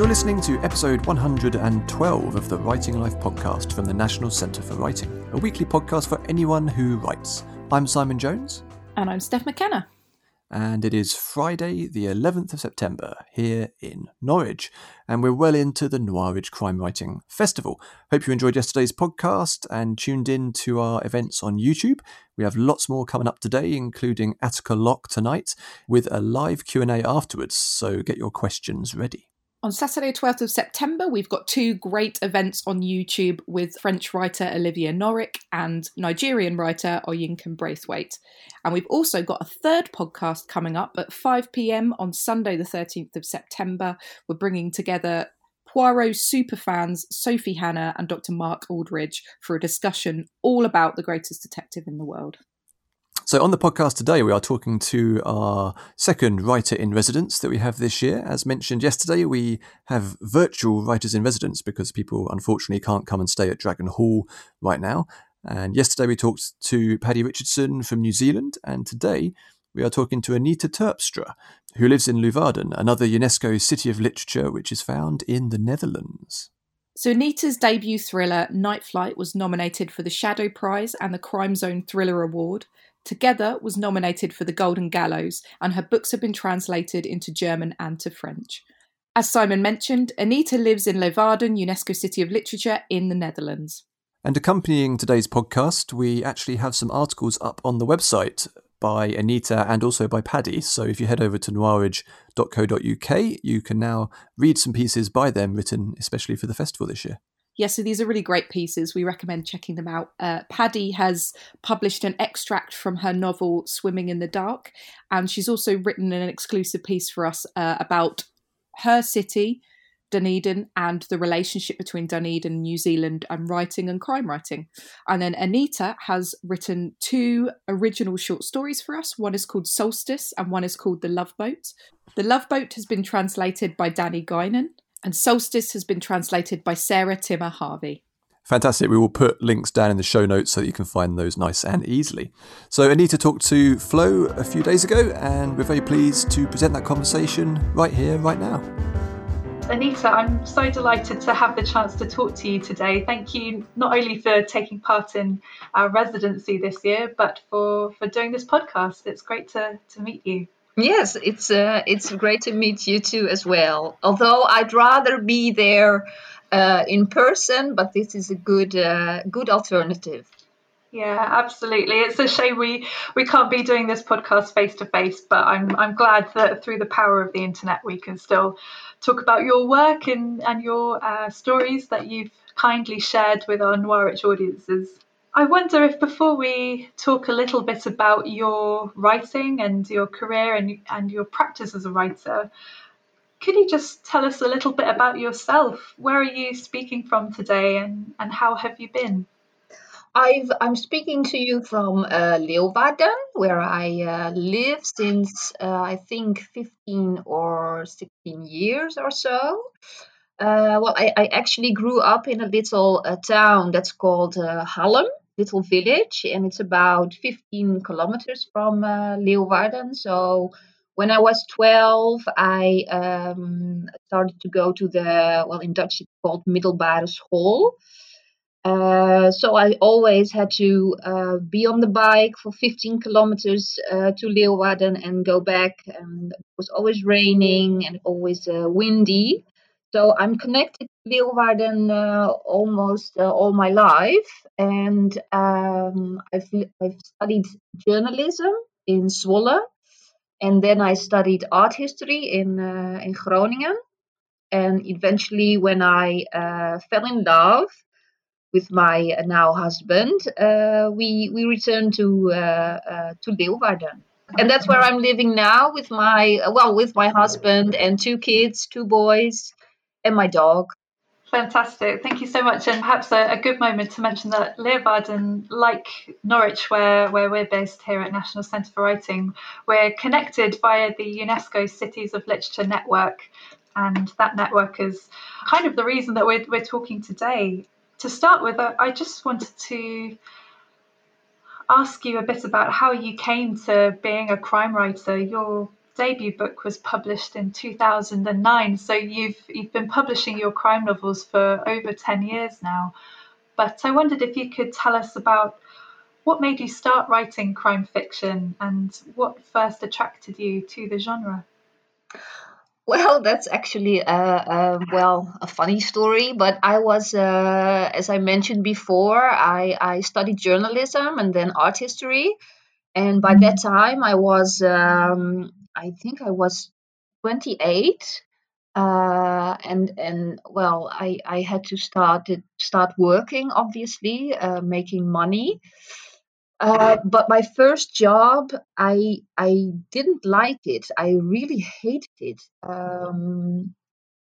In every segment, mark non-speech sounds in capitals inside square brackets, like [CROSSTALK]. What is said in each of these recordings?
You're listening to episode 112 of the Writing Life podcast from the National Centre for Writing, a weekly podcast for anyone who writes. I'm Simon Jones. And I'm Steph McKenna and it is Friday, the 11th of September, here in Norwich, and we're well into the Noirwich Crime Writing Festival. Hope you enjoyed yesterday's podcast and tuned in to our events on YouTube. We have lots more coming up today, including Attica Locke tonight, with a live Q&A afterwards, so get your questions ready. On Saturday, 12th of September, we've got two great events on YouTube with French writer Olivier Norek and Nigerian writer Oyinkan Braithwaite. And we've also got a third podcast coming up at 5 pm on Sunday, the 13th of September. We're bringing together Poirot superfans Sophie Hannah and Dr. Mark Aldridge for a discussion all about the greatest detective in the world. So, on the podcast today, we are talking to our second writer in residence that we have this year. As mentioned yesterday, we have virtual writers in residence because people unfortunately can't come and stay at Dragon Hall right now. And yesterday, we talked to Paddy Richardson from New Zealand. And today, we are talking to Anita Terpstra, who lives in Leeuwarden, another UNESCO city of literature which is found in the Netherlands. So Anita's debut thriller, Night Flight, was nominated for the Shadow Prize and the Crime Zone Thriller Award, Together was nominated for the Golden Gallows, and her books have been translated into German and to French. As Simon mentioned, Anita lives in Leeuwarden, UNESCO City of Literature in the Netherlands. And accompanying today's podcast, we actually have some articles up on the website by Anita and also by Paddy. So if you head over to noirwich.co.uk, you can now read some pieces by them written especially for the festival this year yeah, so these are really great pieces. We recommend checking them out. Uh, Paddy has published an extract from her novel Swimming in the Dark, and she's also written an exclusive piece for us uh, about her city, Dunedin, and the relationship between Dunedin and New Zealand and writing and crime writing. And then Anita has written two original short stories for us. One is called Solstice, and one is called The Love Boat. The Love Boat has been translated by Danny Guinan and Solstice has been translated by Sarah Timmer Harvey. Fantastic. We will put links down in the show notes so that you can find those nice and easily. So, Anita talked to Flo a few days ago, and we're very pleased to present that conversation right here, right now. Anita, I'm so delighted to have the chance to talk to you today. Thank you not only for taking part in our residency this year, but for, for doing this podcast. It's great to, to meet you. Yes, it's uh, it's great to meet you too as well. Although I'd rather be there uh, in person, but this is a good uh, good alternative. Yeah, absolutely. It's a shame we we can't be doing this podcast face to face, but I'm I'm glad that through the power of the internet we can still talk about your work and and your uh, stories that you've kindly shared with our Norwich audiences. I wonder if before we talk a little bit about your writing and your career and, and your practice as a writer, could you just tell us a little bit about yourself? Where are you speaking from today and, and how have you been? i am speaking to you from uh, Leeuwarden, where I uh, live since uh, I think 15 or 16 years or so. Uh, well, I, I, actually grew up in a little uh, town that's called uh, Hallum, little village, and it's about 15 kilometers from uh, Leeuwarden. So when I was 12, I um, started to go to the, well, in Dutch it's called middelbare school. Uh, so I always had to uh, be on the bike for 15 kilometers uh, to Leeuwarden and go back. And it was always raining and always uh, windy. So I'm connected Leeuwarden uh, almost uh, all my life, and um, I've, I've studied journalism in Zwolle, and then I studied art history in uh, in Groningen, and eventually when I uh, fell in love with my uh, now husband, uh, we we returned to to Leeuwarden. And that's where I'm living now with my well with my husband and two kids, two boys, and my dog. Fantastic. Thank you so much. And perhaps a, a, good moment to mention that Leeuwarden, like Norwich, where, where we're based here at National Centre for Writing, we're connected via the UNESCO Cities of Literature network. And that network is kind of the reason that we're, we're talking today. To start with, I just wanted to ask you a bit about how you came to being a crime writer. Your debut book was published in 2009. So you've you've been publishing your crime novels for over 10 years now. But I wondered if you could tell us about what made you start writing crime fiction and what first attracted you to the genre. Well, that's actually a, a, well a funny story, but I was, uh, as I mentioned before, I, I studied journalism and then art history, and by that time I was, um, I think I was 28, uh, and and well, I I had to start start working, obviously, uh, making money. Uh, but my first job, I I didn't like it. I really hated it, um,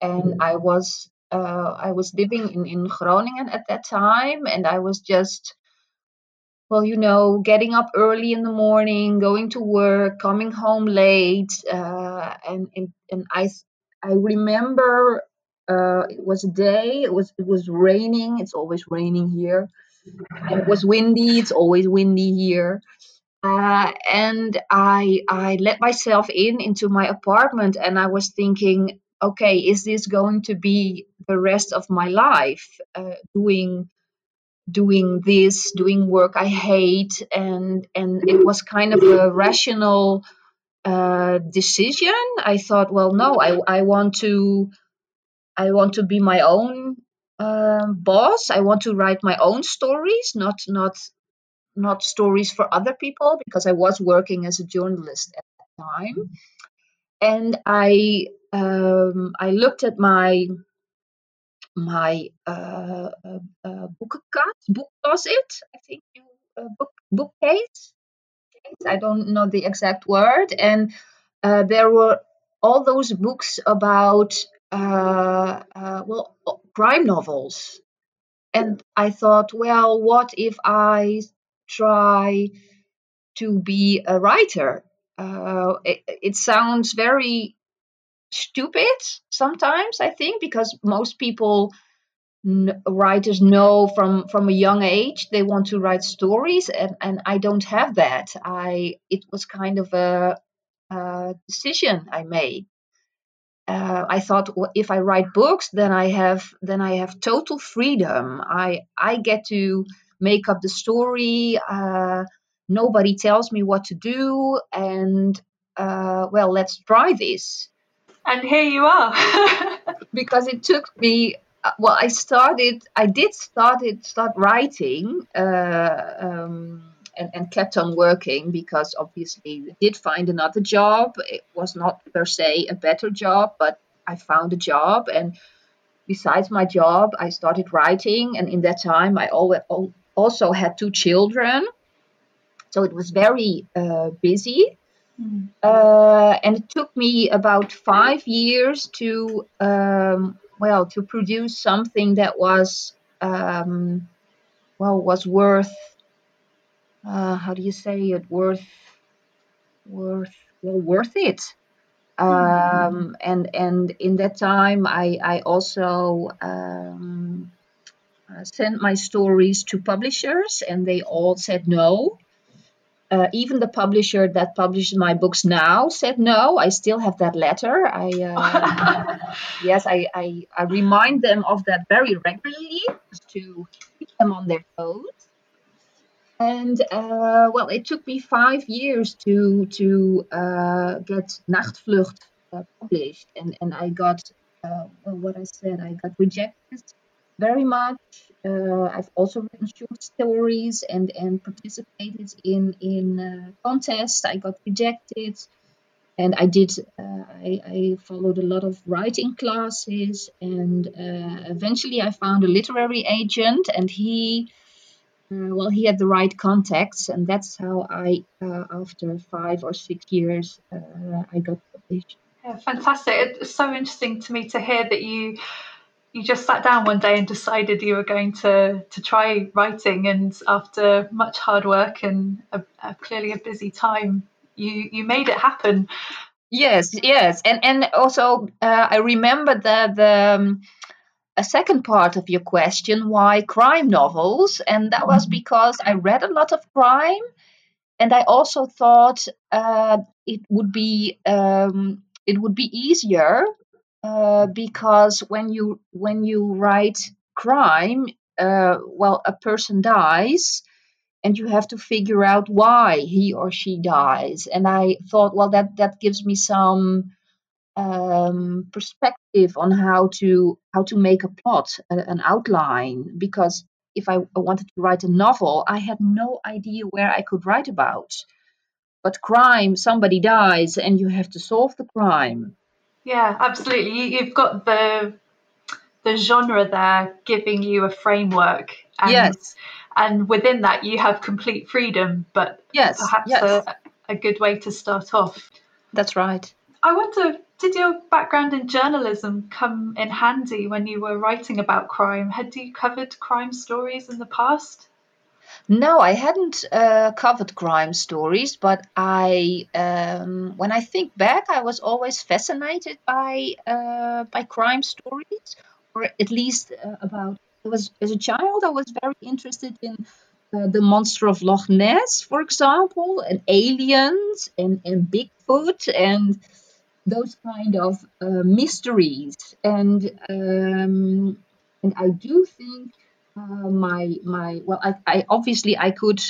and I was uh, I was living in in Groningen at that time, and I was just well, you know, getting up early in the morning, going to work, coming home late, uh, and, and and I I remember uh, it was a day. It was it was raining. It's always raining here and it was windy. It's always windy here. Uh, and I I let myself in into my apartment, and I was thinking, okay, is this going to be the rest of my life uh, doing doing this, doing work I hate, and and it was kind of a rational uh, decision. I thought, well, no, I I want to I want to be my own um, boss. I want to write my own stories, not not not stories for other people, because I was working as a journalist at that time. And I um, I looked at my my uh, uh, uh, book was it? I think you uh, book bookcase. I don't know the exact word, and uh, there were all those books about uh, uh, well, crime novels. And I thought, well, what if I try to be a writer? Uh, it, it sounds very stupid sometimes, I think, because most people writers know from from a young age they want to write stories and and I don't have that I it was kind of a, a decision I made uh, I thought well, if I write books, then I have then I have total freedom. I I get to make up the story. Uh, nobody tells me what to do, and uh, well, let's try this. And here you are. [LAUGHS] because it took me. Uh, well, I started. I did started start writing. Uh, um, and, and kept on working because obviously did find another job. It was not per se a better job, but I found a job and besides my job, I started writing, and in that time, I also had two children, so it was very uh, busy. Mm. Uh, and it took me about five years to, um, well, to produce something that was, um, well, was worth uh, how do you say it worth worth well worth it um, mm-hmm. and and in that time i i also um, uh, sent my stories to publishers and they all said no uh, even the publisher that publishes my books now said no. I still have that letter. I uh, [LAUGHS] yes, I, I, I remind them of that very regularly to keep them on their toes and uh, well, it took me five years to to uh, get Nachtvlucht uh, published, and and I got uh, well, what I said. I got rejected very much. Uh, I've also written short stories and and participated in in uh, contests. I got rejected, and I did. I, I, followed a lot of writing classes, and eventually I found a literary agent, and he uh, well, he had the right contacts, and that's how I, uh, after five or six years, uh, I got published. Yeah, fantastic! It's so interesting to me to hear that you you just sat down one day and decided you were going to to try writing, and after much hard work and a, a clearly a busy time, you you made it happen. Yes, yes, and and also uh, I remember that the. Um, a second part of your question why crime novels and that was mm-hmm. because i read a lot of crime and I also thought uh, it would be um, it would be easier uh, because when you when you write crime, uh, well, a person dies, and you have to figure out why he or she dies. And I thought, well, that that gives me some um, perspective on how to how to make a plot, a, an outline, because if I wanted to write a novel, I had no idea where I could write about. But crime, somebody dies, and you have to solve the crime. Yeah, absolutely. You, have got the the genre there giving you a framework. And, yes. And within that, you have complete freedom, but yes, perhaps yes. A, a good way to start off. That's right. I wonder, did your background in journalism come in handy when you were writing about crime? Had you covered crime stories in the past? No, I hadn't uh, covered crime stories, but I, um, when I think back, I was always fascinated by uh, by crime stories, or at least uh, about. I was as a child, I was very interested in uh, the monster of Loch Ness, for example, and aliens and and Bigfoot and those kind of uh, mysteries. And um, and I do think uh, my my well I, I obviously I could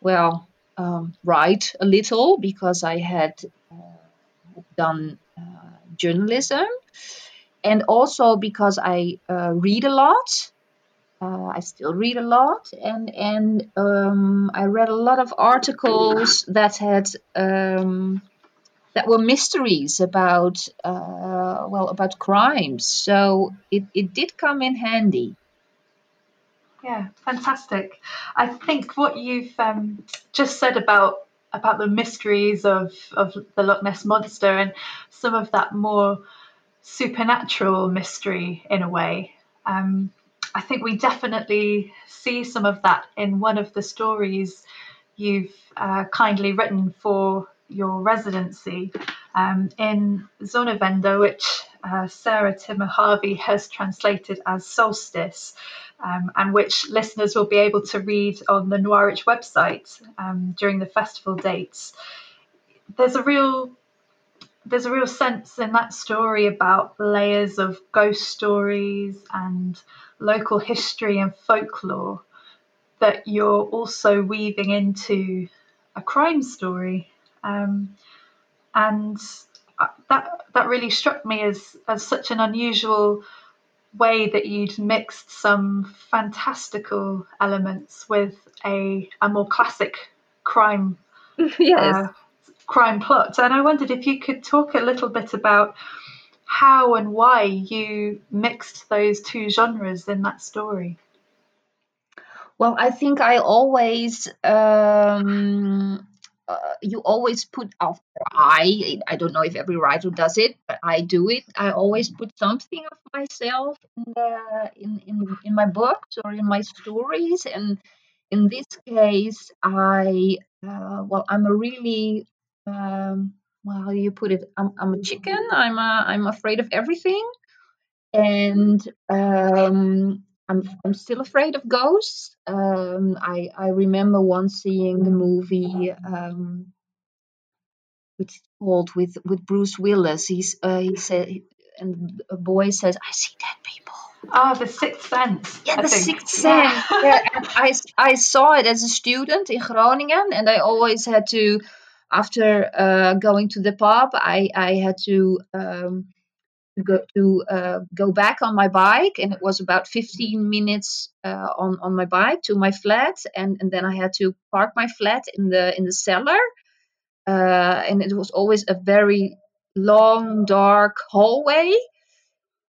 well um, write a little because I had uh, done uh, journalism and also because I uh, read a lot. Uh, I still read a lot, and and um, I read a lot of articles that had um, that were mysteries about uh, well about crimes. So it, it did come in handy. Yeah, fantastic. I think what you've um, just said about about the mysteries of, of the Loch Ness monster and some of that more supernatural mystery in a way. Um, I think we definitely see some of that in one of the stories you've uh, kindly written for your residency um, in Zonnewende, which uh, Sarah Timmer Harvey has translated as Solstice um, and which listeners will be able to read on the Noirwich website um, during the festival dates. There's a real there's a real sense in that story about layers of ghost stories and local history and folklore that you're also weaving into a crime story. Um, and uh, that that really struck me as as such an unusual way that you'd mixed some fantastical elements with a, a more classic crime [LAUGHS] yes. uh, crime plot. And I wondered if you could talk a little bit about how and why you mixed those two genres in that story. Well, I think I always um, uh, you always put after I I don't know if every writer does it, but I do it. I always put something of myself in the, in, in in my books or in my stories, and in this case, I uh, well, I'm a really um, well, you put it? I'm, I'm a chicken. I'm a, I'm afraid of everything, and um, I'm I'm still afraid of ghosts. Um, I I remember once seeing the movie, um, which is called with with Bruce Willis. He's uh, he said, and a boy says, "I see dead people." Oh, the Sixth Sense. Yeah, I the think. Sixth Sense. Yeah. yeah I I saw it as a student in Groningen, and I always had to, after uh, going to the pub, I I had to. Um, to go to uh, go back on my bike, and it was about 15 minutes uh, on on my bike to my flat, and and then I had to park my flat in the in the cellar, uh, and it was always a very long dark hallway,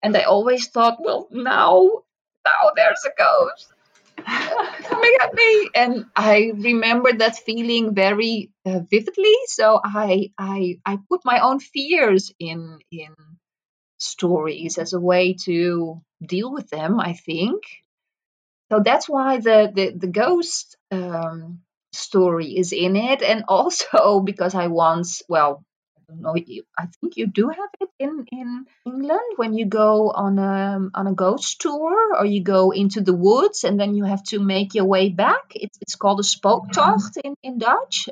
and I always thought, well, now now there's a ghost [LAUGHS] coming at me. And i remember that feeling very uh, vividly so i i i put my own fears in in stories as a way to deal with them, I think. So that's why the, the, the ghost um, story is in it. And [LAUGHS] also because I once, well, I don't know. I think you do have it in, in England when you go on a on a ghost tour or you go into the woods and then you have to make your way back. It's it's called a spooktocht in in Dutch.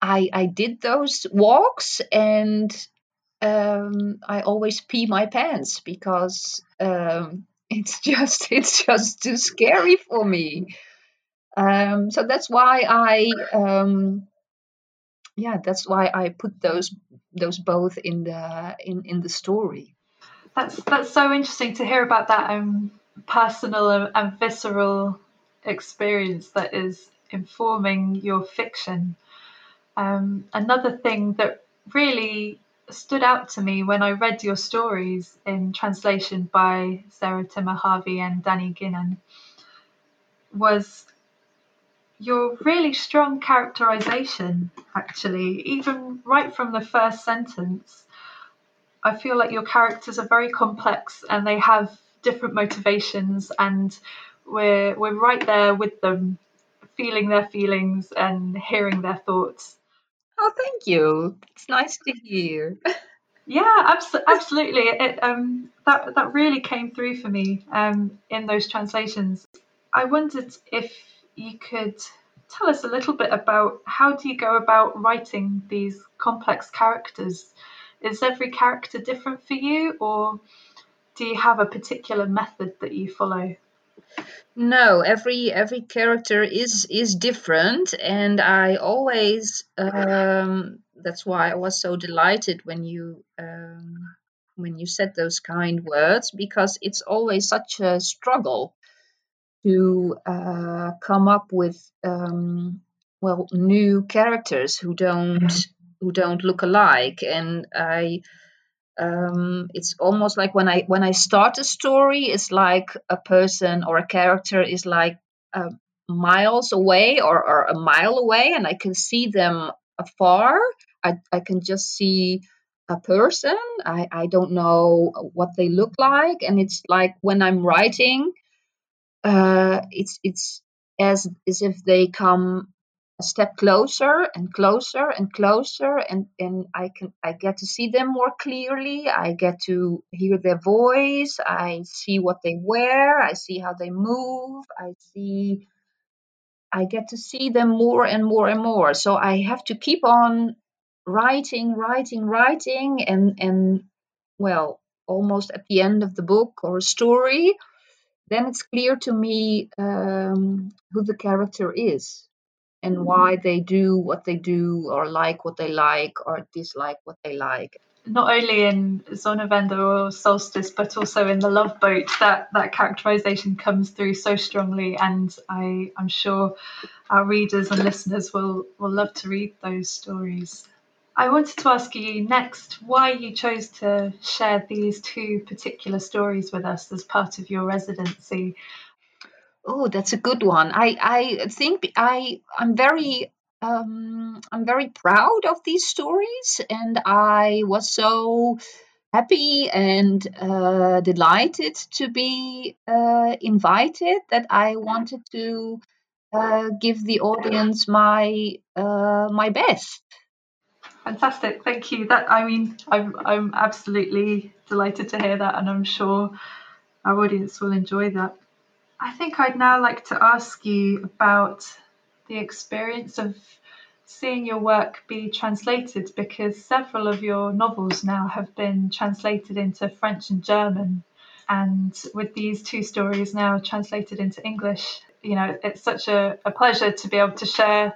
I I did those walks and um, I always pee my pants because um, [LAUGHS] it's just it's just too scary for me. Um, so that's why I um, yeah that's why I put those those both in the in in the story. That's that's so interesting to hear about that um, personal and, and visceral experience that is informing your fiction. Um, another thing that really stood out to me when I read your stories in translation by Sarah Timmer Harvey and Danny Guinan was your really strong characterization, actually, even right from the first sentence. I feel like your characters are very complex and they have different motivations, and we're we're right there with them, feeling their feelings and hearing their thoughts. Oh, thank you. It's nice to hear. Yeah, abso- absolutely. It, um, that that really came through for me um, in those translations. I wondered if you could tell us a little bit about how do you go about writing these complex characters? Is every character different for you, or do you have a particular method that you follow? No, every every character is is different, and I always um, that's why I was so delighted when you um, when you said those kind words because it's always such a struggle to uh, come up with um, well new characters who don't who don't look alike, and I um, it's almost like when I when I start a story, it's like a person or a character is like uh, miles away or, or a mile away, and I can see them afar. I, I can just see a person. I, I don't know what they look like, and it's like when I'm writing, uh, it's it's as as if they come a step closer and closer and closer and, and I can I get to see them more clearly. I get to hear their voice. I see what they wear. I see how they move. I see I get to see them more and more and more. So I have to keep on writing, writing, writing and and well, almost at the end of the book or a story, then it's clear to me um, who the character is and why they do what they do or like what they like or dislike what they like not only in Zonnewende or Solstice, but also in the Love Boat, that that characterization comes through so strongly, and I I'm sure our readers and listeners will will love to read those stories. I wanted to ask you next why you chose to share these two particular stories with us as part of your residency. Oh, that's a good one. I I think I I'm very um, I'm very proud of these stories, and I was so happy and uh, delighted to be uh, invited that I wanted to uh, give the audience my uh, my best. Fantastic, thank you. That I mean, I'm I'm absolutely delighted to hear that, and I'm sure our audience will enjoy that. I think I'd now like to ask you about the experience of seeing your work be translated because several of your novels now have been translated into French and German. And with these two stories now translated into English, you know, it's such a, a pleasure to be able to share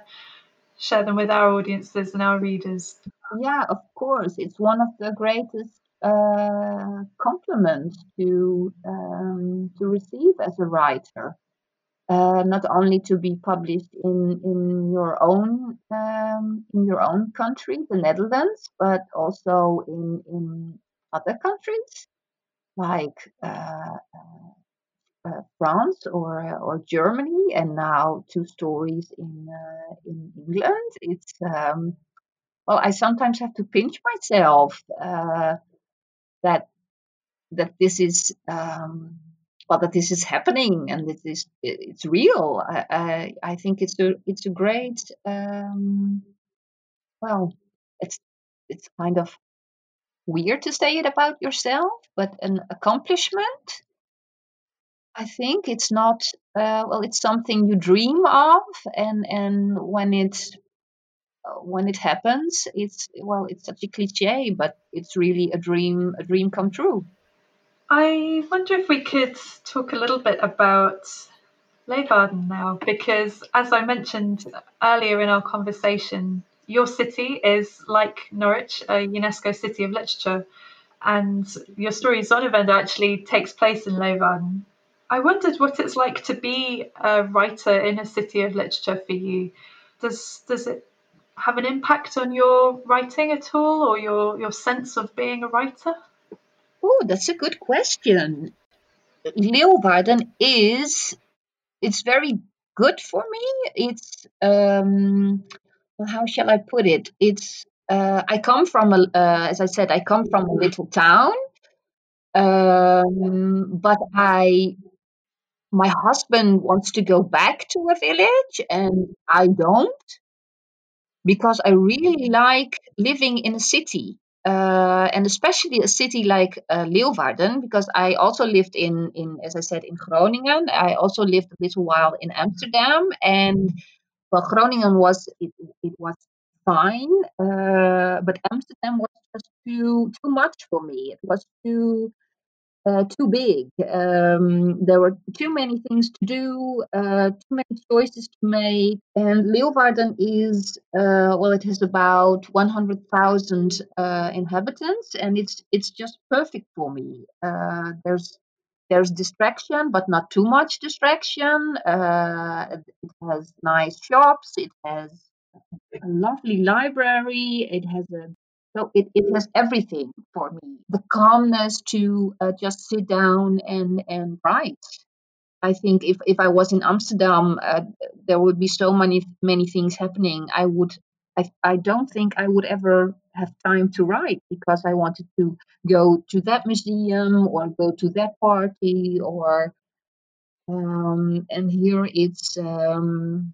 share them with our audiences and our readers. Yeah, of course. It's one of the greatest uh, compliment to um, to receive as a writer. Uh, not only to be published in in your own um, in your own country, the Netherlands, but also in in other countries like uh, uh, France or or Germany, and now two stories in uh, in England. It's um, well, I sometimes have to pinch myself uh, that that this is um, well that this is happening and it is it's real. I, I, I think it's a it's a great um, well it's it's kind of weird to say it about yourself, but an accomplishment. I think it's not uh, well. It's something you dream of, and and when it uh, Uh, when it happens, it's well, it's such a cliche, but it's really a dream a dream come true. I wonder if we could talk a little bit about Leeuwarden now, because as I mentioned earlier in our conversation, your city is like Norwich, a UNESCO City of Literature, and your story Zonnewende actually takes place in Leeuwarden. I wondered what it's like to be a writer in a city of literature for you. Does does it have an impact on your writing at all, or your your sense of being a writer? Oh, that's a good question. Leo Leeuwarden is it's very good for me. It's um, well, how shall I put it? It's uh, I come from a, uh, as I said, I come from a little town, um, but I my husband wants to go back to a village, and I don't because I really like living in a city. Uh, and especially a city like uh, Leeuwarden, because I also lived in, in, as I said, in Groningen. I also lived a little while in Amsterdam, and well, Groningen was it, it was fine, uh, but Amsterdam was just too too much for me. It was too uh, too big. Um, there were too many things to do, uh, too many choices to make. And Leeuwarden is, uh, well, it has about 100,000 uh, inhabitants, and it's it's just perfect for me. Uh, there's there's distraction, but not too much distraction. Uh, it has nice shops. It has a lovely library. It has a so it, it has everything for me. The calmness to uh, just sit down and, and write. I think if, if I was in Amsterdam, uh, there would be so many many things happening. I would I, I don't think I would ever have time to write because I wanted to go to that museum or go to that party or um, and here it's um,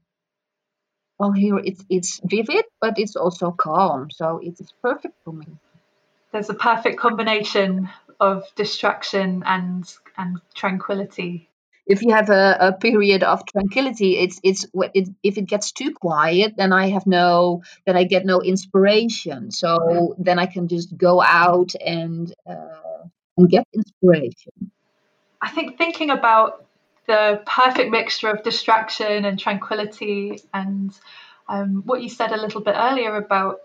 well, here it's it's vivid, but it's also calm, so it's perfect for me. There's a perfect combination of distraction and and tranquility. If you have a, a period of tranquility, it's it's it, if it gets too quiet, then I have no then I get no inspiration. So then I can just go out and uh, and get inspiration. I think thinking about the perfect mixture of distraction and tranquility. And um, what you said a little bit earlier about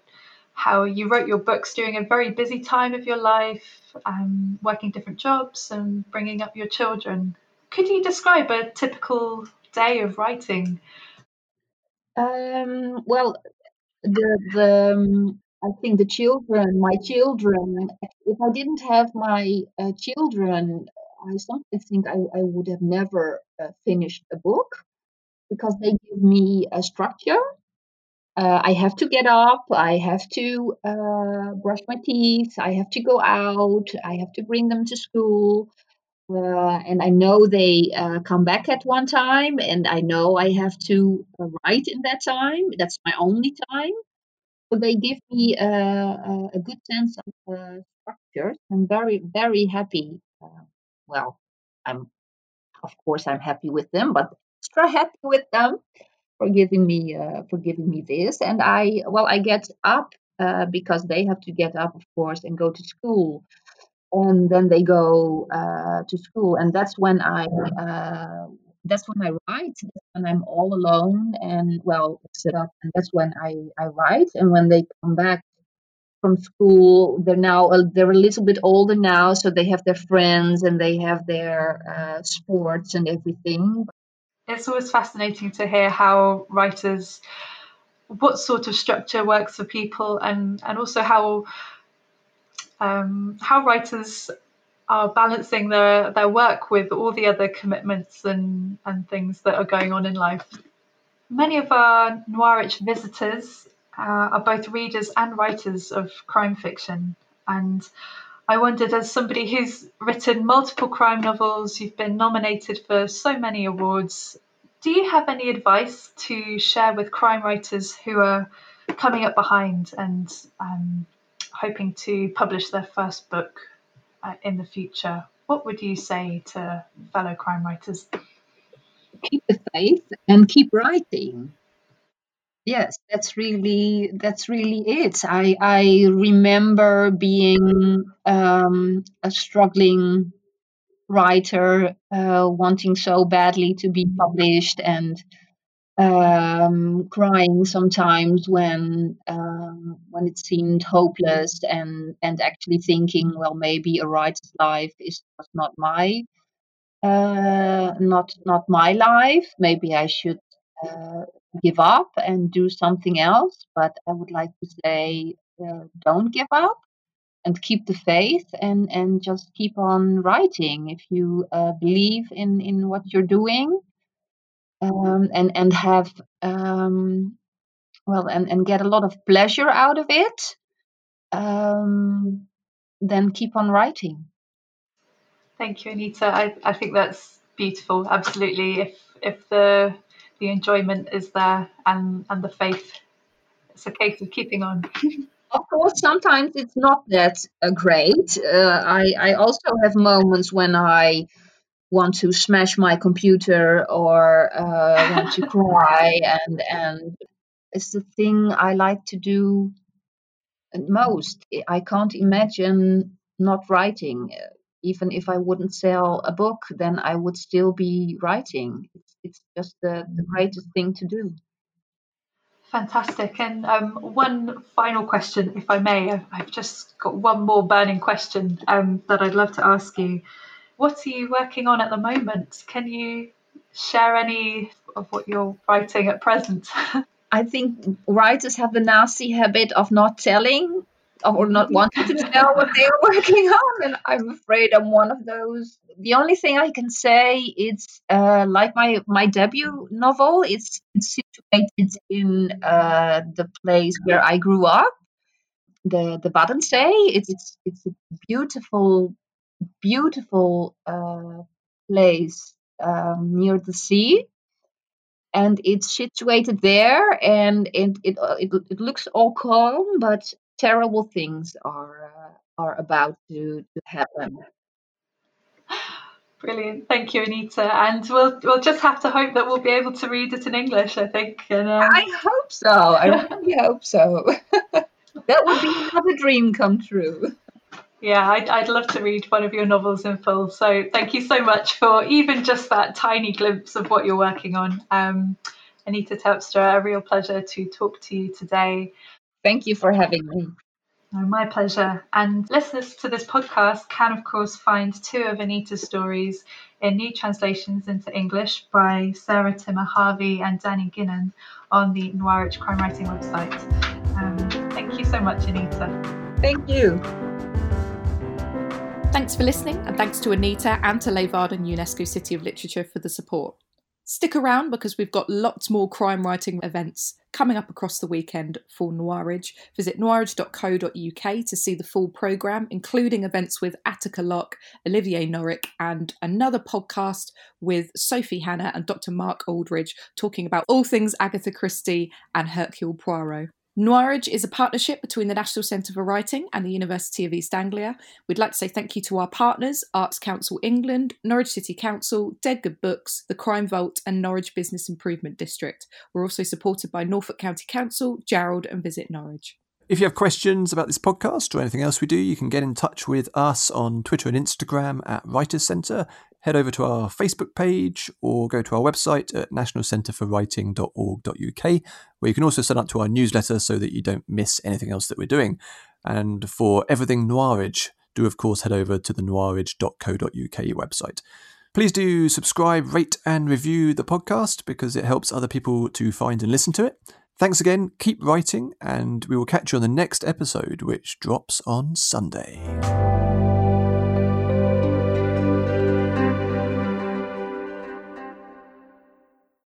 how you wrote your books during a very busy time of your life, um, working different jobs and bringing up your children. Could you describe a typical day of writing? Um, well, the the um, I think the children, my children. If I didn't have my uh, children, I sometimes think I, I would have never uh, finished a book because they give me a structure. Uh, I have to get up, I have to uh, brush my teeth, I have to go out, I have to bring them to school. Uh, and I know they uh, come back at one time, and I know I have to uh, write in that time. That's my only time. So they give me a, a good sense of structure. I'm very, very happy well, I'm of course I'm happy with them, but extra happy with them for giving me uh, for giving me this. And I well I get up uh, because they have to get up, of course, and go to school. And then they go uh, to school, and that's when I uh, that's when I write. When I'm all alone and well sit up, and that's when I I write. And when they come back from school. They're now they're a little bit older now, so they have their friends and they have their uh, sports and everything. It's always fascinating to hear how writers, what sort of structure works for people, and and also how um, how writers are balancing their their work with all the other commitments and and things that are going on in life. Many of our Noirwich visitors uh, are both readers and writers of crime fiction. And I wondered, as somebody who's written multiple crime novels, you've been nominated for so many awards, do you have any advice to share with crime writers who are coming up behind and um, hoping to publish their first book uh, in the future, what would you say to fellow crime writers? Keep the faith and keep writing. Yes, that's really that's really it. I I remember being um, a struggling writer, uh, wanting so badly to be published, and um, crying sometimes when um, when it seemed hopeless, and and actually thinking, well, maybe a writer's life is not my uh, not not my life. Maybe I should uh, give up and do something else. But I would like to say, uh, don't give up and keep the faith and and just keep on writing. If you uh, believe in in what you're doing um, and and have um, well and and get a lot of pleasure out of it um, then keep on writing. Thank you anita. I, I think that's beautiful. Absolutely. If if the the enjoyment is there and and the faith it's a case of keeping on [LAUGHS] of course sometimes it's not that uh, great uh, i i also have moments when i want to smash my computer or uh, want to [LAUGHS] cry and and it's the thing I like to do most. I can't imagine not writing. Even if I wouldn't sell a book, then I would still be writing. It's, it's just the, the greatest thing to do. Fantastic. And um, one final question, if I may. I've, I've, just got one more burning question um, that I'd love to ask you. What are you working on at the moment? Can you share any of what you're writing at present? [LAUGHS] I think writers have the nasty habit of not telling or not [LAUGHS] wanting to tell what they are working on, and I'm afraid I'm one of those. The only thing I can say it's uh, like my my debut novel, it's, it's situated in uh, the place where I grew up, the the Waddenzee. It's it's, it's a beautiful beautiful uh, place um, near the sea and it's situated there and it, it, uh, it, it looks all calm but terrible things are uh, are about to, to happen [SIGHS] Brilliant, thank you, Anita. And we'll we'll just have to hope that we'll be able to read it in English. I think. And, um... I hope so. I [LAUGHS] really hope so. [LAUGHS] that would be another dream come true. Yeah, I'd, I'd love to read one of your novels in full. So thank you so much for even just that tiny glimpse of what you're working on. Um, Anita Terpstra, a real pleasure to talk to you today. Thank you for having me. Oh, my pleasure. And listeners to this podcast can, of course, find two of Anita's stories in new translations into English by Sarah Timmer Harvey and Danny Guinan on the Noirwich Crime Writing website. Um, thank you so much, Anita. Thank you. Thanks for listening, and thanks to Anita and to Leeuwarden UNESCO City of Literature for the support. Stick around because we've got lots more crime writing events coming up across the weekend for Noirwich. Visit noirwich.co.uk to see the full programme, including events with Attica Locke, Olivier Norek, and another podcast with Sophie Hannah and Dr. Mark Aldridge talking about all things Agatha Christie and Hercule Poirot. Noirwich is a partnership between the National Centre for Writing and the University of East Anglia. We'd like to say thank you to our partners, Arts Council England, Norwich City Council, Dead Good Books, the Crime Vault, and Norwich Business Improvement District. We're also supported by Norfolk County Council, Jarrold, and Visit Norwich. If you have questions about this podcast or anything else we do, you can get in touch with us on Twitter and Instagram at Writers Centre. Head over to our Facebook page or go to our website at nationalcentreforwriting.org.uk, where you can also sign up to our newsletter so that you don't miss anything else that we're doing. And for everything Noirwich, do of course head over to the noirwich.co.uk website. Please do subscribe, rate, and review the podcast because it helps other people to find and listen to it. Thanks again, keep writing, and we will catch you on the next episode, which drops on Sunday.